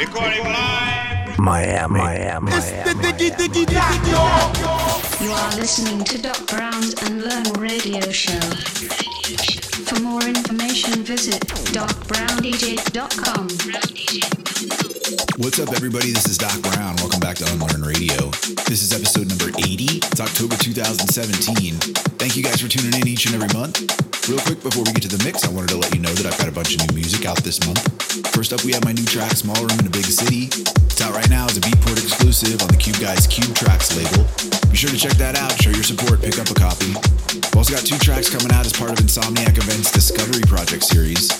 Recording live. Miami, Miami, Miami. You are listening to Doc Brown's Unlearn Radio Show. For more information, visit docbrowndj.com. What's up, everybody? This is Doc Brown. Welcome back to Unlearn Radio. This is episode number 80. It's October 2017. Thank you guys for tuning in each and every month. Real quick, before we get to the mix, I wanted to let you know that I've got a bunch of new music out this month. First up, we have my new track, Small Room in a Big City. It's out right now as a Beatport exclusive on the Cube Guys Cube Tracks label. Be sure to check that out, show your support, pick up a copy. We've also got two tracks coming out as part of Insomniac Events Discovery Project series.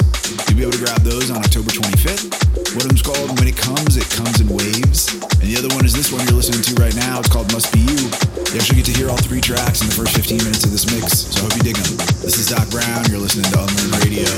You'll be able to grab those on October 25th. One of them's called When It Comes, It Comes in Waves. And the other one is this one you're listening to right now. It's called Must Be You. You actually get to hear all three tracks in the first 15 minutes of this mix, so I hope you dig them. This is Doc Brown. You're listening to Unlearn Radio.